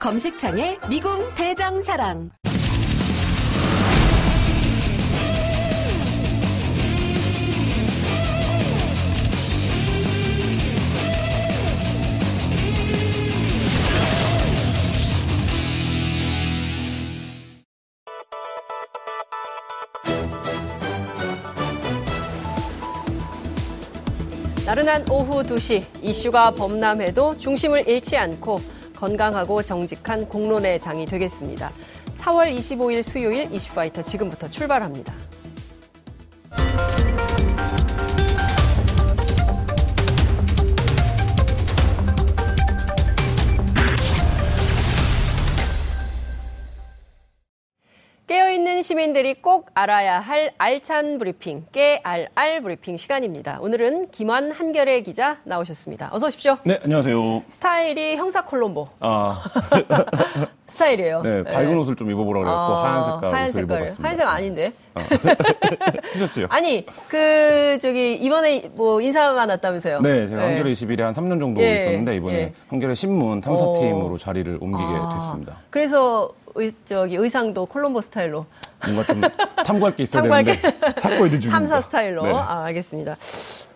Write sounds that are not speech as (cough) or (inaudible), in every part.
검색창에 미궁 대장사랑. 나른한 오후 2시 이슈가 범람해도 중심을 잃지 않고 건강하고 정직한 공론의 장이 되겠습니다. 4월 25일 수요일 이슈파이터 지금부터 출발합니다. 시민들이 꼭 알아야 할 알찬 브리핑, 깨알알 브리핑 시간입니다. 오늘은 김환 한결의 기자 나오셨습니다. 어서 오십시오. 네, 안녕하세요. 스타일이 형사 콜롬보 아, (laughs) 스타일이에요. 네, 밝은 옷을 좀 입어보라고 그래갖고 아, 하얀 색깔 하얀 색깔. 입어봤습니다. 하얀색 아닌데. (laughs) 티셔츠요? 아니, 그, 저기, 이번에 뭐 인사가 났다면서요? 네, 제가 네. 한겨레 21에 한 3년 정도 예, 있었는데 이번에 예. 한겨레 신문 탐사팀으로 어. 자리를 옮기게 아, 됐습니다. 그래서 의, 저기 의상도 콜롬보 스타일로. 뭔가 좀 탐구할 게 있어야 탐구할 되는데 (laughs) 찾고 있는 중입니다. 탐사 스타일로. 네. 아, 알겠습니다.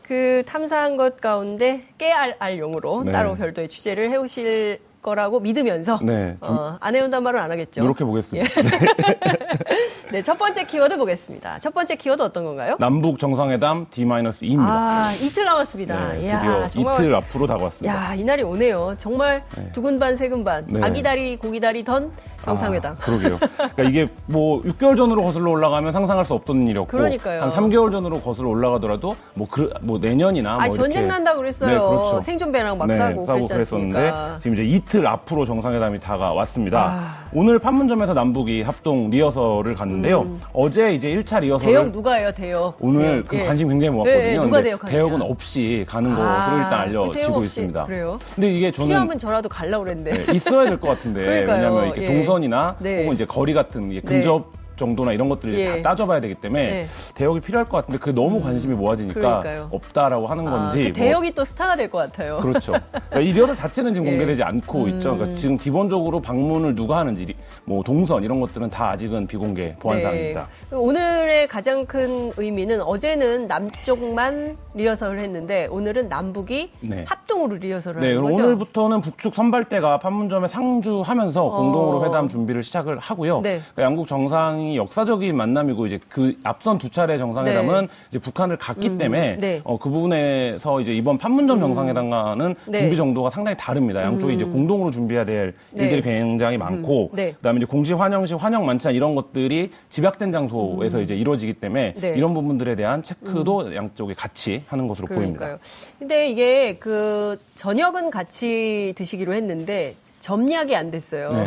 그 탐사한 것 가운데 깨알 알용으로 네. 따로 별도의 취재를 해오실 거라고 믿으면서 네, 좀 어, 안 해온단 말은 안 하겠죠. 노력해 보겠습니다. (laughs) 네, 첫 번째 키워드 보겠습니다. 첫 번째 키워드 어떤 건가요? 남북 정상회담 D-2입니다. 아, 이틀 남았습니다. 네, 이야, 드디어 정말 이틀 앞으로 다가왔습니다. 야, 이날이 오네요. 정말 네. 두근반 세근반. 네. 아기다리 고기다리 던 정상회담. 아, 그러게요. 그러니까 이게 뭐 6개월 전으로 거슬러 올라가면 상상할 수 없던 일이었고 그러니까요. 한 3개월 전으로 거슬러 올라가더라도 뭐, 그, 뭐 내년이나 아, 뭐 전쟁 이렇게 난다고 그랬어요. 네, 그렇죠. 생존배랑 막 네, 싸고 싸고 그랬었는데? 지금 이제 이틀 앞으로 정상회담이 다가왔습니다. 아. 오늘 판문점에서 남북이 합동 리허설을 갔는데요. 어제 이제 1차 리허설을 음. 대역 누가 해요, 대역? 오늘 예, 그 예. 관심 굉장히 모았거든요. 예, 예, 누가 대역하느냐. 대역은 없이 가는 것으로 아, 일단 대역 알려지고. 있습니다. 그래요? 근데 이게 저는 필요하면 저라도 갈라 그랬는데. 네, 있어야 될 것 같은데. (laughs) 왜냐하면 이렇게 예. 동선이나 네. 혹은 이제 거리 같은 근접 정도나 이런 것들을 예. 다 따져봐야 되기 때문에 네. 대역이 필요할 것 같은데 그 너무 관심이 모아지니까 그러니까요. 없다라고 하는 아, 건지 그뭐 대역이 또 스타가 될 것 같아요. 그렇죠. 그러니까 이 리허설 자체는 지금 (laughs) 예. 공개되지 않고 있죠. 그러니까 지금 기본적으로 방문을 누가 하는지, 뭐 동선 이런 것들은 다 아직은 비공개 보안 사항입니다. 네. 오늘의 가장 큰 의미는 어제는 남쪽만 리허설을 했는데 오늘은 남북이 네. 합동으로 리허설을 네, 하는 거죠. 오늘부터는 북측 선발대가 판문점에 상주하면서 공동으로 회담 준비를 시작을 하고요. 어. 네. 그러니까 양국 정상 이 역사적인 만남이고 이제 그 앞선 두 차례 정상회담은 네. 이제 북한을 갔기 때문에 네. 어, 그 부분에서 이제 이번 판문점 정상회담과는 네. 준비 정도가 상당히 다릅니다. 양쪽이 이제 공동으로 준비해야 될 네. 일들이 굉장히 많고 네. 그다음에 이제 공식 환영식 환영 만찬 이런 것들이 집약된 장소에서 이제 이루어지기 때문에 음. 네. 음. 이런 부분들에 대한 체크도 양쪽이 같이 하는 것으로 보입니다. 그러니까요. 근데 이게 그 저녁은 같이 드시기로 했는데 점약이 안 됐어요. 네.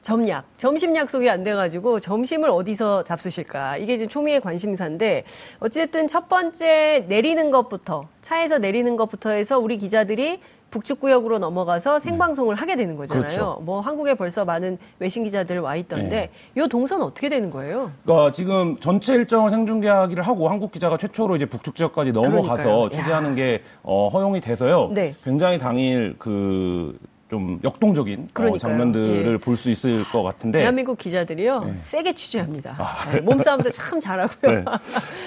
점약, 점심 약속이 안 돼가지고 점심을 어디서 잡수실까 이게 지금 초미의 관심사인데 어쨌든 첫 번째 내리는 것부터 차에서 내리는 것부터 해서 우리 기자들이 북측구역으로 넘어가서 생방송을 하게 되는 거잖아요. 네. 그렇죠. 뭐 한국에 벌써 많은 외신 기자들 와 있던데 네. 이 동선 어떻게 되는 거예요? 그러니까 지금 전체 일정을 생중계하기를 하고 한국 기자가 최초로 이제 북측 지역까지 넘어가서 그러니까요. 취재하는 게 어, 허용이 돼서요. 네. 굉장히 당일 그 좀 역동적인 어. 장면들을 예. 볼수 있을 것 같은데. 대한민국 기자들이요 세게 취재합니다. 네, 몸싸움도 참 잘하고요. 네.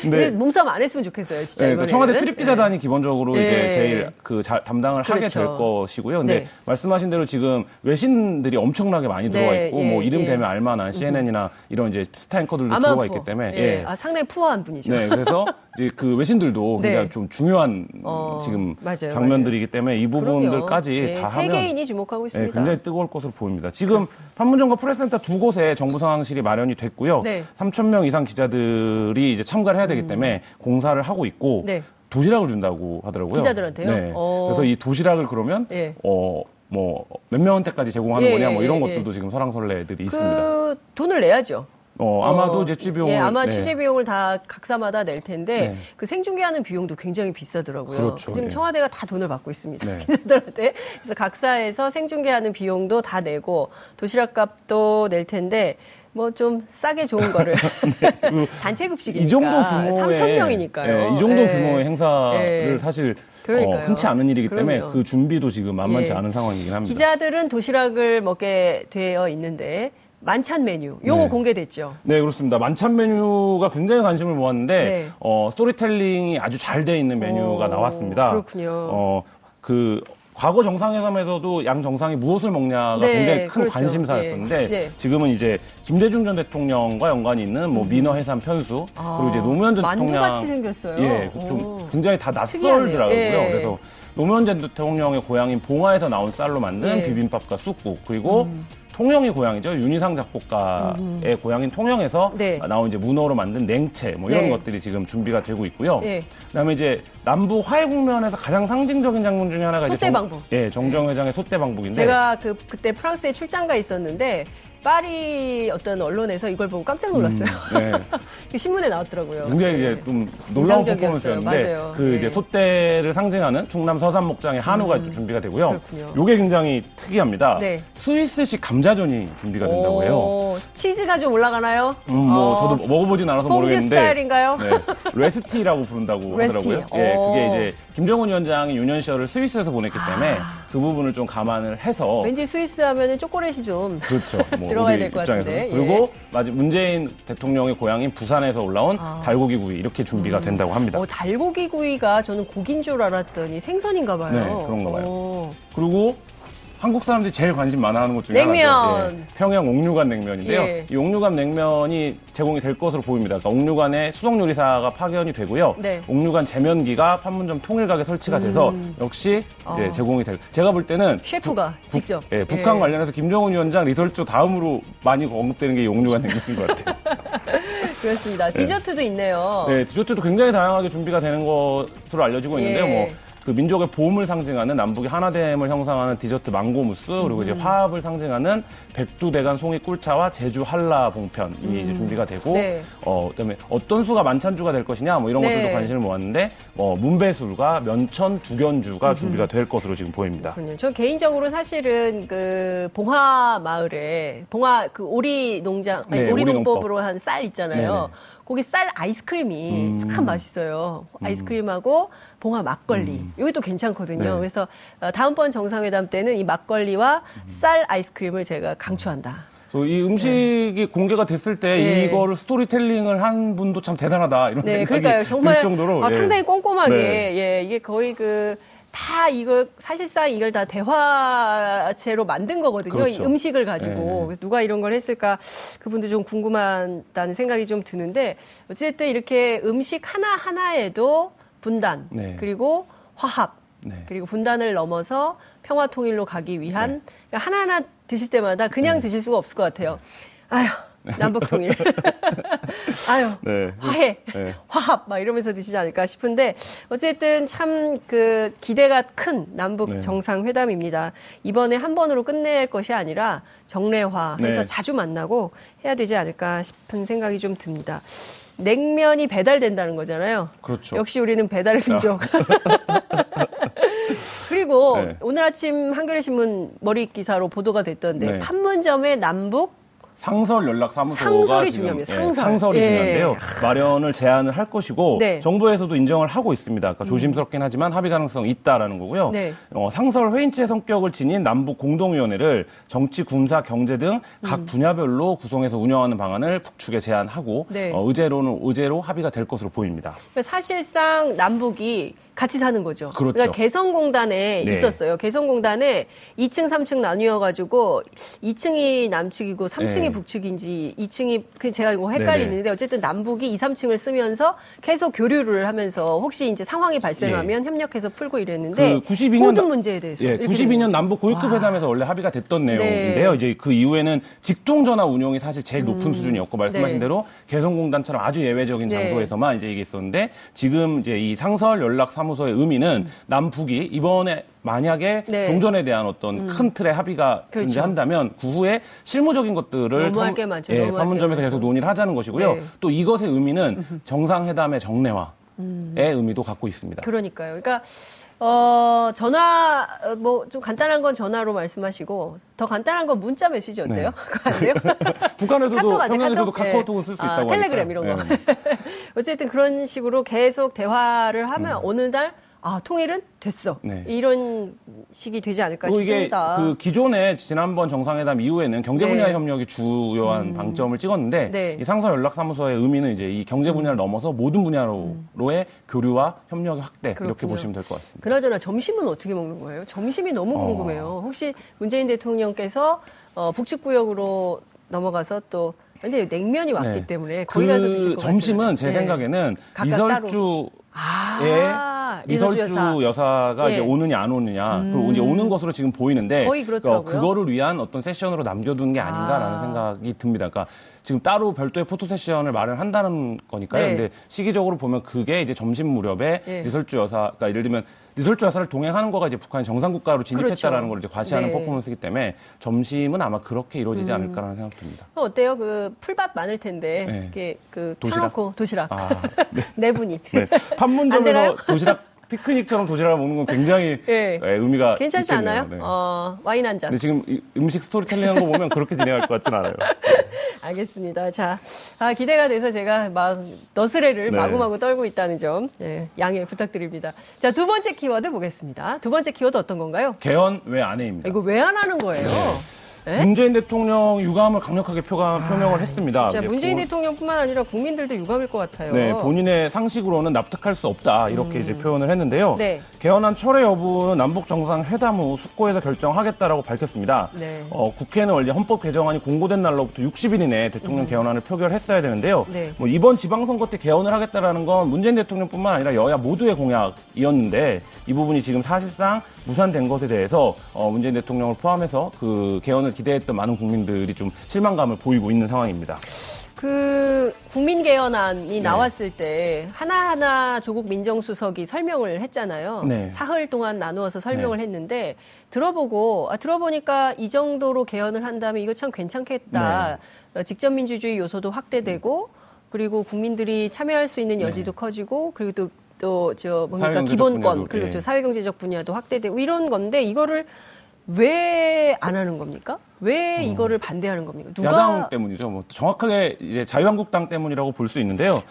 근데 근데 몸싸움 안 했으면 좋겠어요, 진짜. 네, 그러니까 이번에는. 청와대 출입 기자단이 기본적으로 예. 이제 제일 그 자- 담당을 하게 그렇죠. 될 것이고요. 근데 네. 말씀하신 대로 지금 외신들이 엄청나게 많이 들어와 네, 있고 예, 뭐 이름 예. 되면 알만한 CNN이나 이런 이제 스타 앵커들도 푸어. 있기 때문에 예. 예. 아, 상당히 푸어한 분이죠. 네, 그래서 (laughs) 이제 그 외신들도 네. 굉장히 좀 중요한 어, 지금 맞아요, 장면들이기 때문에 이. 부분들까지 예, 다 하면 세계인이 주목하고 네, 있습니다. 굉장히 뜨거울 것으로 보입니다. 지금 판문점과 프레스센터 두 곳에 정부 상황실이 마련이 됐고요. 네. 음. 3천 명 이상 기자들이 이제 참가를 해야 되기 때문에 공사를 하고 있고 네. 도시락을 준다고 하더라고요. 기자들한테요? 네. 어. 그래서 이 도시락을 그러면 예. 어 뭐 몇 명한테까지 제공하는 예, 거냐 뭐 이런 예, 것들도 예. 지금 설랑설레들이 있습니다. 그 돈을 내야죠. 어, 아마도 어, 이제 취재 비용을 예, 아마 네. 취재 비용을 다 각사마다 낼 텐데 네. 그 생중계하는 비용도 굉장히 비싸더라고요. 그렇죠. 지금 예. 청와대가 다 돈을 받고 있습니다. 네. (laughs) 기자들한테. 그래서 각사에서 생중계하는 비용도 다 내고 도시락 값도 낼 텐데 뭐좀 싸게 좋은 거를 (laughs) (laughs) 단체 급식이니까 그이 정도 규모의 3천 명이니까요. 예, 이 정도 예. 규모의 행사를 예. 사실 그러니까요. 어, 흔치 않은 일이기 때문에 그럼요. 그 준비도 지금 만만치 예. 않은 상황이긴 합니다. 기자들은 도시락을 먹게 되어 있는데 만찬 메뉴 요거 네. 공개됐죠. 네, 그렇습니다. 만찬 메뉴가 굉장히 관심을 모았는데, 네. 어, 스토리텔링이 아주 잘 돼 있는 메뉴가 오, 나왔습니다. 그렇군요. 어, 그, 과거 정상회담에서도 양 정상이 무엇을 먹냐가 네, 굉장히 큰 그렇죠. 관심사였었는데 예, 네. 지금은 이제 김대중 전 대통령과 연관이 있는 뭐 민어 해삼 편수 그리고 이제 노무현 전 음. 아, 만두 대통령 같이 생겼어요. 예, 그 오. 좀 굉장히 다. 낯설더라고요. 예. 그래서 노무현 전 대통령의 고향인 봉화에서 나온 쌀로 만든 예. 음. 비빔밥과 쑥국 그리고 통영이 고향이죠. 윤희상 작곡가의 고향인 통영에서 네. 나온 이제 문어로 만든 냉채 뭐 이런 네. 것들이 지금 준비가 되고 있고요. 예. 그다음에 이제 남북 화해 국면에서 가장 상징적인 장면 중에 하나가 이제 소떼방북. 정, 예, 정정 회장의 소떼방북인데 제가 그 그때 프랑스에 출장가 있었는데 파리 어떤 언론에서 이걸 보고 깜짝 놀랐어요. 네. (laughs) 그 신문에 나왔더라고요. 굉장히 네. 이제 좀 놀라운. 퍼포먼스였는데. 그 네. 이제 소떼를 상징하는 충남 서산 목장의 한우가 또 준비가 되고요. 그렇군요. 요게 굉장히 특이합니다. 네. 스위스식 감자전이 준비가 된다고 해요. 오, 치즈가 좀 올라가나요? 음, 뭐 어, 저도 먹어보진 않아서 모르겠는데 스타일인가요? 네, Rösti라고 부른다고 Rösti. (laughs) 하더라고요. 예, 오. 그게 이제 김정은 위원장이 유년 시절을 스위스에서 보냈기 때문에 그 부분을 좀 감안을 해서 아. 왠지 스위스 하면은 초콜릿이 좀 그렇죠. 뭐 (laughs) 들어가야 될것 입장에서. 같은데, 예. 그리고 마지 문재인 대통령의 고향인 부산에서 올라온 아. 달고기 구이 이렇게 준비가 된다고 합니다. 어, 달고기 구이가 저는 고기인 줄 알았더니 생선인가 봐요. 네, 그런가 봐요. 오. 그리고 한국 사람들이 제일 관심 많아 하는 것 중에 냉면. 하나죠. 예, 평양 옥류관 냉면인데요. 예. 이 옥류관 냉면이 제공이 될 것으로 보입니다. 그러니까 옥류관에 수석 요리사가 파견이 되고요. 네. 옥류관 제면기가 판문점 통일각에 설치가 돼서 역시 이제 아. 제공이 될. 제가 볼 때는 셰프가 직접. 예, 북한 예. 관련해서 김정은 위원장 리설조 다음으로 많이 언급되는 게이 옥류관 냉면인 것 같아요. (laughs) 그렇습니다. 디저트도 있네요. 네, 디저트도 굉장히 다양하게 준비가 되는 것으로 알려지고 있는데요. 예. 뭐, 그 민족의 봄을 상징하는 남북의 하나됨을 형상하는 디저트 망고 무스, 그리고 이제 화합을 상징하는 백두대간 송이 꿀차와 제주 한라 봉편이 이제 준비가 되고, 네. 어, 그다음에 어떤 수가 만찬주가 될 것이냐, 뭐 이런 네. 것들도 관심을 모았는데, 어, 문배술과 면천 두견주가 준비가 될 것으로 지금 보입니다. 그렇군요. 저 개인적으로 사실은 그 봉화 마을에 봉화 그 오리 농장 아니 네, 오리 오리 농법으로 한 쌀 있잖아요. 네네. 거기 쌀 아이스크림이 음. 참 맛있어요. 아이스크림하고 봉화 막걸리. 음. 이것도 괜찮거든요. 네. 그래서 어, 다음번 정상회담 때는 이 막걸리와 음. 쌀 아이스크림을 제가 강추한다. 이 음식이 공개가 됐을 때 네. 이거를 스토리텔링을 한 분도 참 대단하다 이런 네, 생각이 그러니까요. 정말 들 정도로 아, 예. 상당히 꼼꼼하게 네. 예, 이게 거의 그 다 이걸 사실상 이걸 다 대화체로 만든 거거든요. 그렇죠. 이 음식을 가지고 네. 누가 이런 걸 했을까 그분도 좀 궁금하다는 생각이 좀 드는데 어쨌든 이렇게 음식 하나 하나에도 분단 네. 그리고 화합 네. 그리고 분단을 넘어서 평화 통일로 가기 위한 그러니까 하나하나 드실 때마다 그냥 네. 드실 수가 없을 것 같아요. 아휴 남북 통일. (laughs) 아유 네. 화해, 네. 화합 막 이러면서 드시지 않을까 싶은데 어쨌든 참 그 기대가 큰 남북 네. 정상회담입니다. 이번에 한 번으로 끝낼 것이 아니라 정례화 해서 네. 자주 만나고 해야 되지 않을까 싶은 생각이 좀 듭니다. 냉면이 배달된다는 거잖아요. 그렇죠. 역시 우리는 배달의 민족. (laughs) 그리고 네. 오늘 아침 한겨레 신문 머리 기사로 보도가 됐던데 네. 판문점의 남북 상설 연락 사무소가 상설이 지금 중요합니다. 예, 상설. 상설 이 예. 중요한데요. 마련을 제안을 할 것이고 네. 음. 정부에서도 인정을 하고 있습니다. 그러니까 조심스럽긴 하지만 합의 가능성이 있다라는 거고요. 네. 어, 상설 회의체 성격을 지닌 남북 공동위원회를 정치, 군사, 경제 등각 음. 분야별로 구성해서 운영하는 방안을 북측에 제안하고 네. 어, 의제로는 의제로 합의가 될 것으로 보입니다. 사실상 남북이 같이 사는 거죠. 그렇죠. 러니까 개성공단에 네. 있었어요. 개성공단에 2층, 3층 나뉘어 가지고 2층이 남측이고 3층이 네. 북측인지 2층이 그 제가 이거 헷갈리는데 어쨌든 남북이 2, 3층을 쓰면서 계속 교류를 하면서 혹시 이제 상황이 발생하면 협력해서 풀고 이랬는데 그 92년 모든 나- 문제에 대해서 예, 이렇게 92년 되는 남북 고위급 와. 회담에서 원래 합의가 됐던 네. 내용인데요. 이제 그 이후에는 직통 전화 운용이 사실 제일 높은 수준이었고 말씀하신 네. 대로 개성공단처럼 아주 예외적인 네. 장소에서만 이제 이게 있었는데 지금 이제 이 상설 연락 연락 사무소의 의미는 남북이 이번에 만약에 네. 종전에 대한 어떤 큰 틀의 합의가 그렇죠. 존재한다면 그 후에 실무적인 것들을 판- 게 많죠. 예, 판문점에서. 계속 논의를 하자는 것이고요. 네. 또 이것의 의미는 정상회담의 정례화 의 의미도 갖고 있습니다. 그러니까요. 그러니까 어, 전화 뭐 좀 간단한 건 전화로 말씀하시고 더 간단한 건 문자 메시지 어때요? 돼요? (laughs) 북한에서도 평양에서도 카톡? 카카오톡은 네. 쓸수 아, 있다고 텔레그램 하니까요. 이런 거. 예. (laughs) 어쨌든 그런 식으로 계속 대화를 하면 어느 날 아, 통일은 됐어. 네. 이런 식이 되지 않을까 그리고 이게 싶습니다. 그 기존에 지난번 정상회담 이후에는 경제 분야의 네. 협력이 주요한 방점을 찍었는데 네. 이 상서 연락사무소의 의미는 이제 이 경제 분야를 넘어서 모든 분야로의 교류와 협력의 확대 이렇게 그렇군요. 보시면 될 것 같습니다. 그나저나 점심은 어떻게 먹는 거예요? 점심이 너무 어. 궁금해요. 혹시 문재인 대통령께서 어, 북측 구역으로 넘어가서 또 근데 냉면이 왔기 네. 때문에 거기 가서 드실 그것 점심은 같아요. 제 네. 생각에는 각각 이설주 아, 예, 리설주 여사. 여사가 예. 음. 이제 오느냐 안 오느냐 그리고 이제 오는 것으로 지금 보이는데 거의 그렇더라고요. 그거를 위한 어떤 세션으로 남겨둔 게 아닌가라는 아. 생각이 듭니다. 그러니까 지금 따로 별도의 포토 세션을 마련한다는 거니까요. 네. 근데 시기적으로 보면 그게 이제 점심 무렵에 예. 리설주 여사, 그러니까 예를 들면 리설주 여사를 동행하는 거가 이제 북한이 정상국가로 진입했다라는 그렇죠. 걸 이제 과시하는 네. 퍼포먼스이기 때문에 점심은 아마 그렇게 이루어지지 않을까라는 생각 듭니다. 어때요? 그 풀밭 많을 텐데 네. 이렇게 그 도시락? 타놓고 도시락 아, (laughs) 네. 네 분이 네. 판문점에서 도시락 피크닉처럼 도시락을 먹는 건 굉장히 예. (laughs) 예, 의미가 괜찮지 있겠네요. 않아요? 네. 어, 와인 한 잔. 근데 지금 이 음식 스토리텔링 한 거 보면 그렇게 진행할 것 같진 않아요. (laughs) 알겠습니다. 자, 아, 기대가 돼서 제가 막 너스레를 네. 마구마구 떨고 있다는 점 예, 양해 부탁드립니다. 자, 두 번째 키워드 보겠습니다. 두 번째 키워드 어떤 건가요? 개헌 외 안해입니다. 이거 왜 안 하는 거예요? 네? 문재인 대통령 유감을 강력하게 표가, 표명을 했습니다. 자, 이제 문재인 본- 대통령뿐만 아니라 국민들도 유감일 것 같아요. 네, 본인의 상식으로는 납득할 수 없다 이렇게 이제 표현을 했는데요. 음. 네. 개헌안 철회 여부는 남북 정상 회담 후 숙고에서 결정하겠다라고 밝혔습니다. 네. 어, 국회는 원래 헌법 개정안이 공고된 날로부터 60일 이내에 대통령 개헌안을 표결했어야 되는데요. 음. 네. 뭐 이번 지방선거 때 개헌을 하겠다라는 건 문재인 대통령뿐만 아니라 여야 모두의 공약이었는데 이 부분이 지금 사실상 무산된 것에 대해서 어, 문재인 대통령을 포함해서 그 개헌을 기대했던 많은 국민들이 좀 실망감을 보이고 있는 상황입니다. 그 국민 개헌안이 네. 나왔을 때 하나하나 조국 민정수석이 설명을 했잖아요. 네. 사흘 동안 나누어서 설명을 했는데 들어보고 아, 들어보니까 이 정도로 개헌을 한다면 이거 참 괜찮겠다. 네. 어, 직접 민주주의 요소도 확대되고 그리고 국민들이 참여할 수 있는 여지도 커지고 그리고 또 또저 뭡니까 네. 기본권 분야도, 그리고 예. 저 사회경제적 분야도 확대되고 이런 건데 이거를 왜 안 하는 겁니까? 왜 이거를 반대하는 겁니까? 누가 어. 야당 때문이죠. 뭐 정확하게 이제 자유한국당 때문이라고 볼 수 있는데요.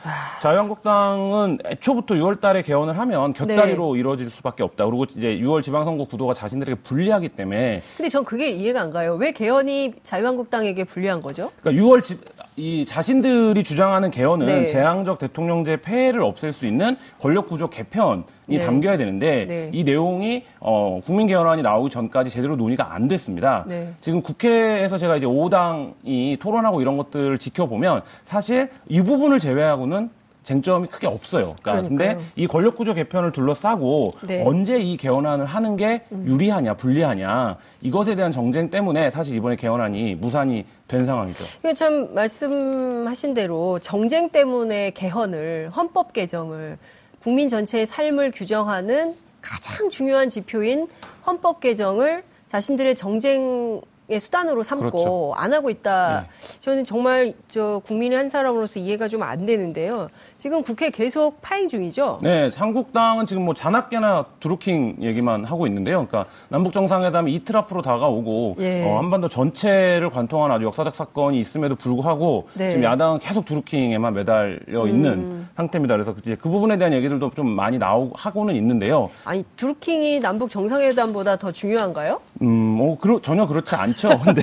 자유한국당은 애초부터 6월달에 개헌을 하면 곁다리로 이루어질 수밖에 없다. 그리고 이제 6월 지방선거 구도가 자신들에게 불리하기 때문에 근데 전 그게 이해가 안 가요. 왜 개헌이 자유한국당에게 불리한 거죠? 그러니까 6월 지, 이 자신들이 주장하는 개헌은 네. 재앙적 대통령제 폐해를 없앨 수 있는 권력 구조 개편이 네. 담겨야 되는데 네. 이 내용이 어, 국민 개헌안이 나오기 전까지 제대로 논의가 안 됐습니다. 네. 지금 국회에서 제가 이제 5당이 토론하고 이런 것들을 지켜보면 사실 이 부분을 제외하고는 쟁점이 크게 없어요. 그러니까 근데 그러니까요. 이 권력 구조 개편을 둘러싸고 네. 언제 이 개헌안을 하는 게 유리하냐 불리하냐 이것에 대한 정쟁 때문에 사실 이번에 개헌안이 무산이 된 상황이죠. 이거 참 말씀하신 대로 정쟁 때문에 개헌을 헌법 개정을 국민 전체의 삶을 규정하는 가장 중요한 지표인 헌법 개정을 자신들의 정쟁의 수단으로 삼고 그렇죠. 안 하고 있다. 네. 저는 정말 저 국민의 한 사람으로서 이해가 좀 안 되는데요. 지금 국회 계속 파행 중이죠. 네, 한국당은 지금 뭐 잔악계나 드루킹 얘기만 하고 있는데요. 그러니까 남북 정상회담이 이틀 앞으로 다가오고 예. 어, 한반도 전체를 관통한 아주 역사적 사건이 있음에도 불구하고 네. 음. 지금 야당은 계속 드루킹에만 매달려 있는 상태입니다. 그래서 이제 그 부분에 대한 얘기들도 좀 많이 나오고 하고는 있는데요. 아니 드루킹이 남북 정상회담보다 더 중요한가요? 음, 어, 그러, 전혀 그렇지 않죠. (laughs) 근데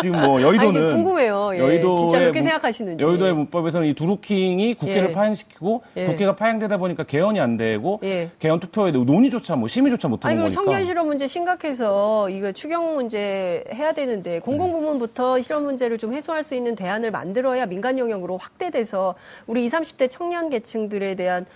지금 뭐 여의도는 아니, 궁금해요. 예, 진짜 그렇게 생각하시는지. 여의도의 문법에서는 이 두루킹이 국회를 예. 파행 시키고 예. 국회가 파행되다 보니까 개헌이 안 되고 예. 개헌 투표에 논의조차 뭐 심의조차 못 아니 하는 거니까. 청년 실업 문제 심각해서 이거 추경 문제 해야 되는데 공공 부문부터 실업 문제를 좀 해소할 수 있는 대안을 만들어야 민간 영역으로 확대돼서 우리 20, 30대 청년 계층들에 대한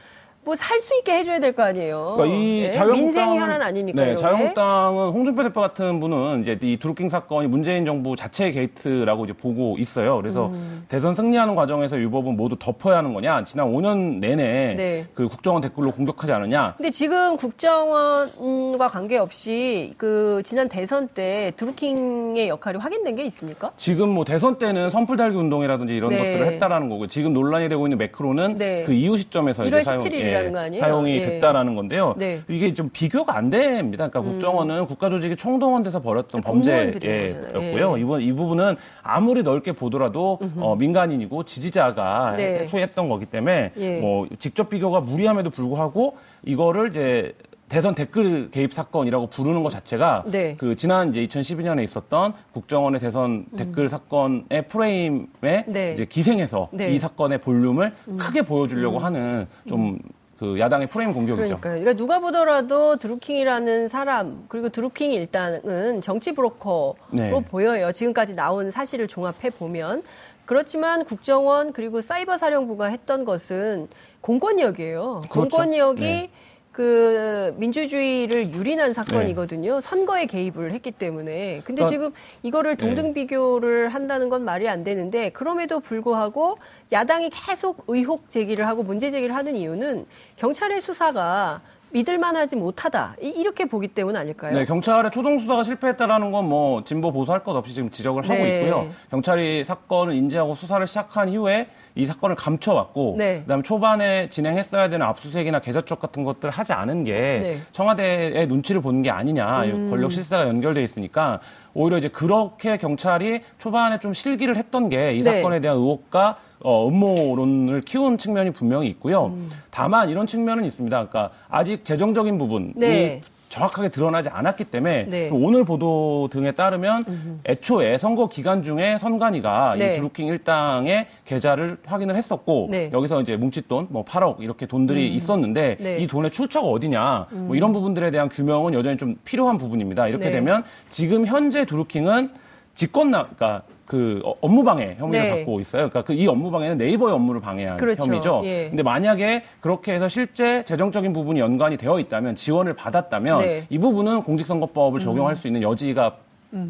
뭐 살 수 있게 해줘야 될 거 아니에요. 그러니까 이 네, 자유한국당 민생 현안 아닙니까? 네? 자유한국당은 홍준표 대표 같은 분은 이제 이 드루킹 사건이 문재인 정부 자체 게이트라고 이제 보고 있어요. 그래서 음. 대선 승리하는 과정에서 유법은 모두 덮어야 하는 거냐? 지난 5년 내내 네. 그 국정원 댓글로 공격하지 않느냐? 근데 지금 국정원과 관계없이 그 지난 대선 때 드루킹의 역할이 확인된 게 있습니까? 지금 뭐 대선 때는 선풀 달기 운동이라든지 이런 네. 것들을 했다라는 거고 지금 논란이 되고 있는 매크로는 네. 그 이후 시점에서 1월 이제 사용, 17일 이라 는 거 아니에요? 사용이 예. 됐다라는 건데요. 네. 음. 이게 좀 비교가 안 됩니다. 그러니까 국정원은 국가조직이 총동원돼서 벌였던 거잖아요. 범죄였고요. 예. 이번 이 부분은 아무리 넓게 보더라도 어, 민간인이고 지지자가 네. 후회했던 거기 때문에 예. 뭐 직접 비교가 무리함에도 불구하고 이거를 이제 대선 댓글 개입 사건이라고 부르는 것 자체가 네. 그 지난 이제 2012년에 있었던 국정원의 대선 댓글 사건의 프레임에 음. 네. 이제 기생해서 네. 음. 이 사건의 볼륨을 크게 보여주려고 하는 좀 그 야당의 프레임 공격이죠. 그러니까요. 그러니까 누가 보더라도 드루킹이라는 사람 그리고 드루킹이 일단은 정치 브로커로 네. 보여요. 지금까지 나온 사실을 종합해 보면 그렇지만 국정원 그리고 사이버 사령부가 했던 것은 공권력이에요. 그렇죠. 공권력이 네. 그 민주주의를 유린한 사건이거든요. 선거에 개입을 했기 때문에. 근데 그러니까- 지금 이거를 동등 비교를 한다는 건 말이 안 되는데 그럼에도 불구하고 야당이 계속 의혹 제기를 하고 문제 제기를 하는 이유는 경찰의 수사가 믿을만하지 못하다 이- 이렇게 보기 때문 아닐까요? 네, 경찰의 초동 수사가 실패했다라는 건 뭐 진보 보수할 것 없이 지금 지적을 하고 네. 있고요. 경찰이 사건을 인지하고 수사를 시작한 이후에 이 사건을 감춰왔고, 네. 그다음에 초반에 진행했어야 되는 압수수색이나 계좌 추적 같은 것들 하지 않은 게 네. 음. 청와대의 눈치를 보는 게 아니냐, 권력 실세가 연결돼 있으니까 오히려 이제 그렇게 경찰이 초반에 좀 실기를 했던 게이 네. 사건에 대한 의혹과 어, 음모론을 키운 측면이 분명히 있고요. 음. 다만 이런 측면은 있습니다. 그러니까 아직 재정적인 부분이 네. 정확하게 드러나지 않았기 때문에 네. 그 오늘 보도 등에 따르면 애초에 선거 기간 중에 선관위가 네. 이 드루킹 일당의 계좌를 확인을 했었고 네. 여기서 이제 뭉칫돈 뭐 8억 이렇게 돈들이 있었는데 네. 이 돈의 출처가 어디냐 뭐 이런 부분들에 대한 규명은 여전히 좀 필요한 부분입니다. 이렇게 네. 되면 지금 현재 드루킹은 직권나 그러니까 그 어, 업무 방해 혐의를 네. 받고 있어요. 그러니까 그 이 업무 방해는 네이버의 업무를 방해한 그렇죠. 혐의죠. 예. 근데 만약에 그렇게 해서 실제 재정적인 부분이 연관이 되어 있다면 지원을 받았다면 네. 음. 이 부분은 공직선거법을 적용할 수 있는 여지가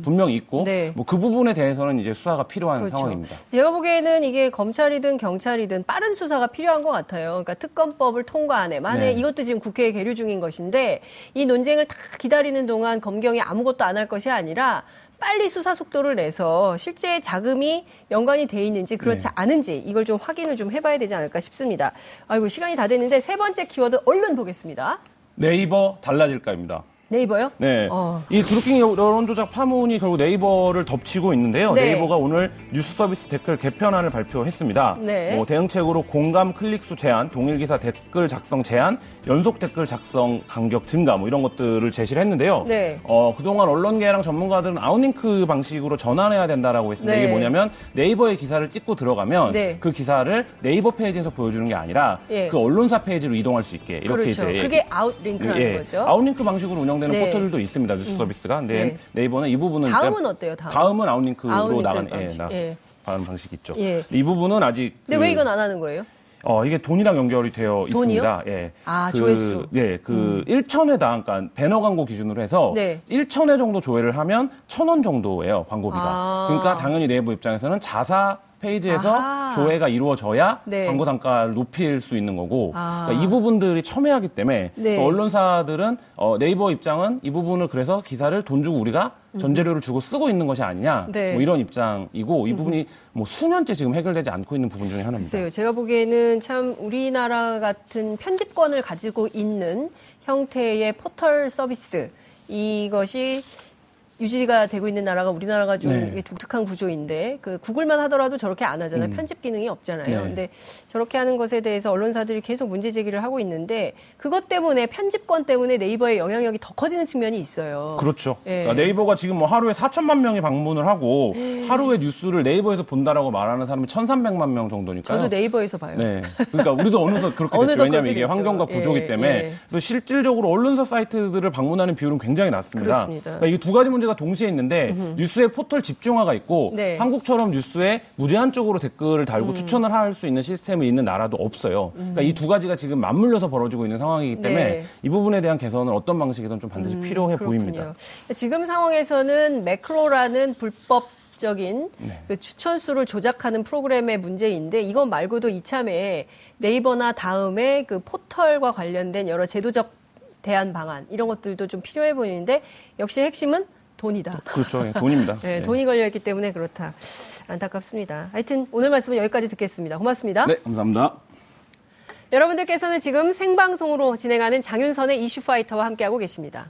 분명히 있고 네. 뭐그 부분에 대해서는 이제 수사가 필요한 그렇죠. 상황입니다. 제가 보기에는 이게 검찰이든 경찰이든 빠른 수사가 필요한 것 같아요. 그러니까 특검법을 통과 안에 만에 네. 이것도 지금 국회에 계류 중인 것인데 이 논쟁을 다 기다리는 동안 검경이 아무것도 안 할 것이 아니라 빨리 수사 속도를 내서 실제 자금이 연관이 돼 있는지 그렇지 네. 않은지 이걸 좀 확인을 좀 해봐야 되지 않을까 싶습니다. 아이고 시간이 다 됐는데 세 번째 키워드 얼른 보겠습니다. 네이버 달라질까입니다. 네이버요? 네. 어. 이 드루킹 여론조작 파문이 결국 네이버를 덮치고 있는데요. 네. 네. 이버가 오늘 뉴스 서비스 댓글 개편안을 발표했습니다. 네. 뭐 대응책으로 공감 클릭수 제한, 동일 기사 댓글 작성 제한, 연속 댓글 작성 간격 증가 뭐 이런 것들을 제시를 했는데요. 네. 어, 그동안 언론계랑 전문가들은 outlink 방식으로 전환해야 된다라고 했습니다. 네. 이게 뭐냐면 네이버의 기사를 찍고 들어가면 네. 그 기사를 네이버 페이지에서 보여주는 게 아니라 예. 그 언론사 페이지로 이동할 수 있게 이렇게 그렇죠. 이제 그게 outlink라는 예, 거죠. outlink 방식으로 운영 되는 네. 포털들도 있습니다. 뉴스 서비스가. 근데 네. 네이버는 이 부분은 다음은 어때요? 다음? 은 outlink로 outlink 나가는 방식. 나, 예. 방식이 있죠. 예. 이 부분은 아직 근데 그, 왜 이건 안 하는 거예요? 어, 이게 돈이랑 연결이 되어 돈이요? 있습니다. 예. 아, 그, 조회수. 예, 그 1천회당 그러니까 배너 광고 기준으로 해서 네. 1천회 정도 조회를 하면 1,000원 정도예요, 광고비가. 아. 그러니까 당연히 네이버 입장에서는 자사 페이지에서 아하. 조회가 이루어져야 네. 광고 단가를 높일 수 있는 거고 아. 그러니까 이 부분들이 첨예하기 때문에 네. 그 언론사들은 어, 네이버 입장은 이 부분을 그래서 기사를 돈 주고 우리가 전재료를 주고 쓰고 있는 것이 아니냐 음. 네. 뭐 이런 입장이고 이 부분이 뭐 수년째 지금 해결되지 않고 있는 부분 중에 하나입니다. 글쎄요. 제가 보기에는 참 우리나라 같은 편집권을 가지고 있는 형태의 포털 서비스 이것이 유지가 되고 있는 나라가 우리나라가 좀 네. 독특한 구조인데 그 구글만 하더라도 저렇게 안 하잖아요. 편집 기능이 없잖아요. 네. 근데 저렇게 하는 것에 대해서 언론사들이 계속 문제 제기를 하고 있는데 그것 때문에 편집권 때문에 네이버의 영향력이 더 커지는 측면이 있어요. 그렇죠. 예. 그러니까 네이버가 지금 뭐 하루에 4천만 명이 방문을 하고 음. 하루에 뉴스를 네이버에서 본다라고 말하는 사람이 1,300만 명 정도니까요. 저도 네이버에서 봐요. 네. 그러니까 우리도 어느덧 그렇게 됐죠. 왜냐하면 이게 됐죠. 환경과 구조기 예, 때문에. 예. 그래서 실질적으로 언론사 사이트들을 방문하는 비율은 굉장히 낮습니다. 그렇습니다. 그러니까 이게 두 가지 문제 가지가 동시에 있는데 뉴스의 포털 집중화가 있고 네. 한국처럼 뉴스에 무제한적으로 댓글을 달고 추천을 할 수 있는 시스템이 있는 나라도 없어요. 그러니까 이 두 가지가 지금 맞물려서 벌어지고 있는 상황이기 때문에 네. 이 부분에 대한 개선은 어떤 방식이든 좀 반드시 필요해 보입니다. 그렇군요. 지금 상황에서는 매크로라는 불법 적인 네. 그 추천 수를 조작하는 프로그램의 문제인데 이것 말고도 이참에 네이버나 다음에 그 포털과 관련된 여러 제도적 대안 방안 이런 것들도 좀 필요해 보이는데 역시 핵심은 돈이다. 그렇죠. 예, 돈입니다. (laughs) 네, 예. 돈이 걸려있기 때문에 그렇다. 안타깝습니다. 하여튼 오늘 말씀은 여기까지 듣겠습니다. 고맙습니다. 네, 감사합니다. 여러분들께서는 지금 생방송으로 진행하는 장윤선의 이슈파이터와 함께하고 계십니다.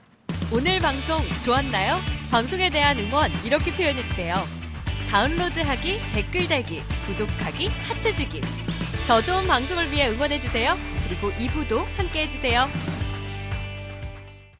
오늘 방송 좋았나요? 방송에 대한 응원 이렇게 표현해주세요. 다운로드하기, 댓글 달기, 구독하기, 하트 주기. 더 좋은 방송을 위해 응원해주세요. 그리고 2부도 함께 해주세요.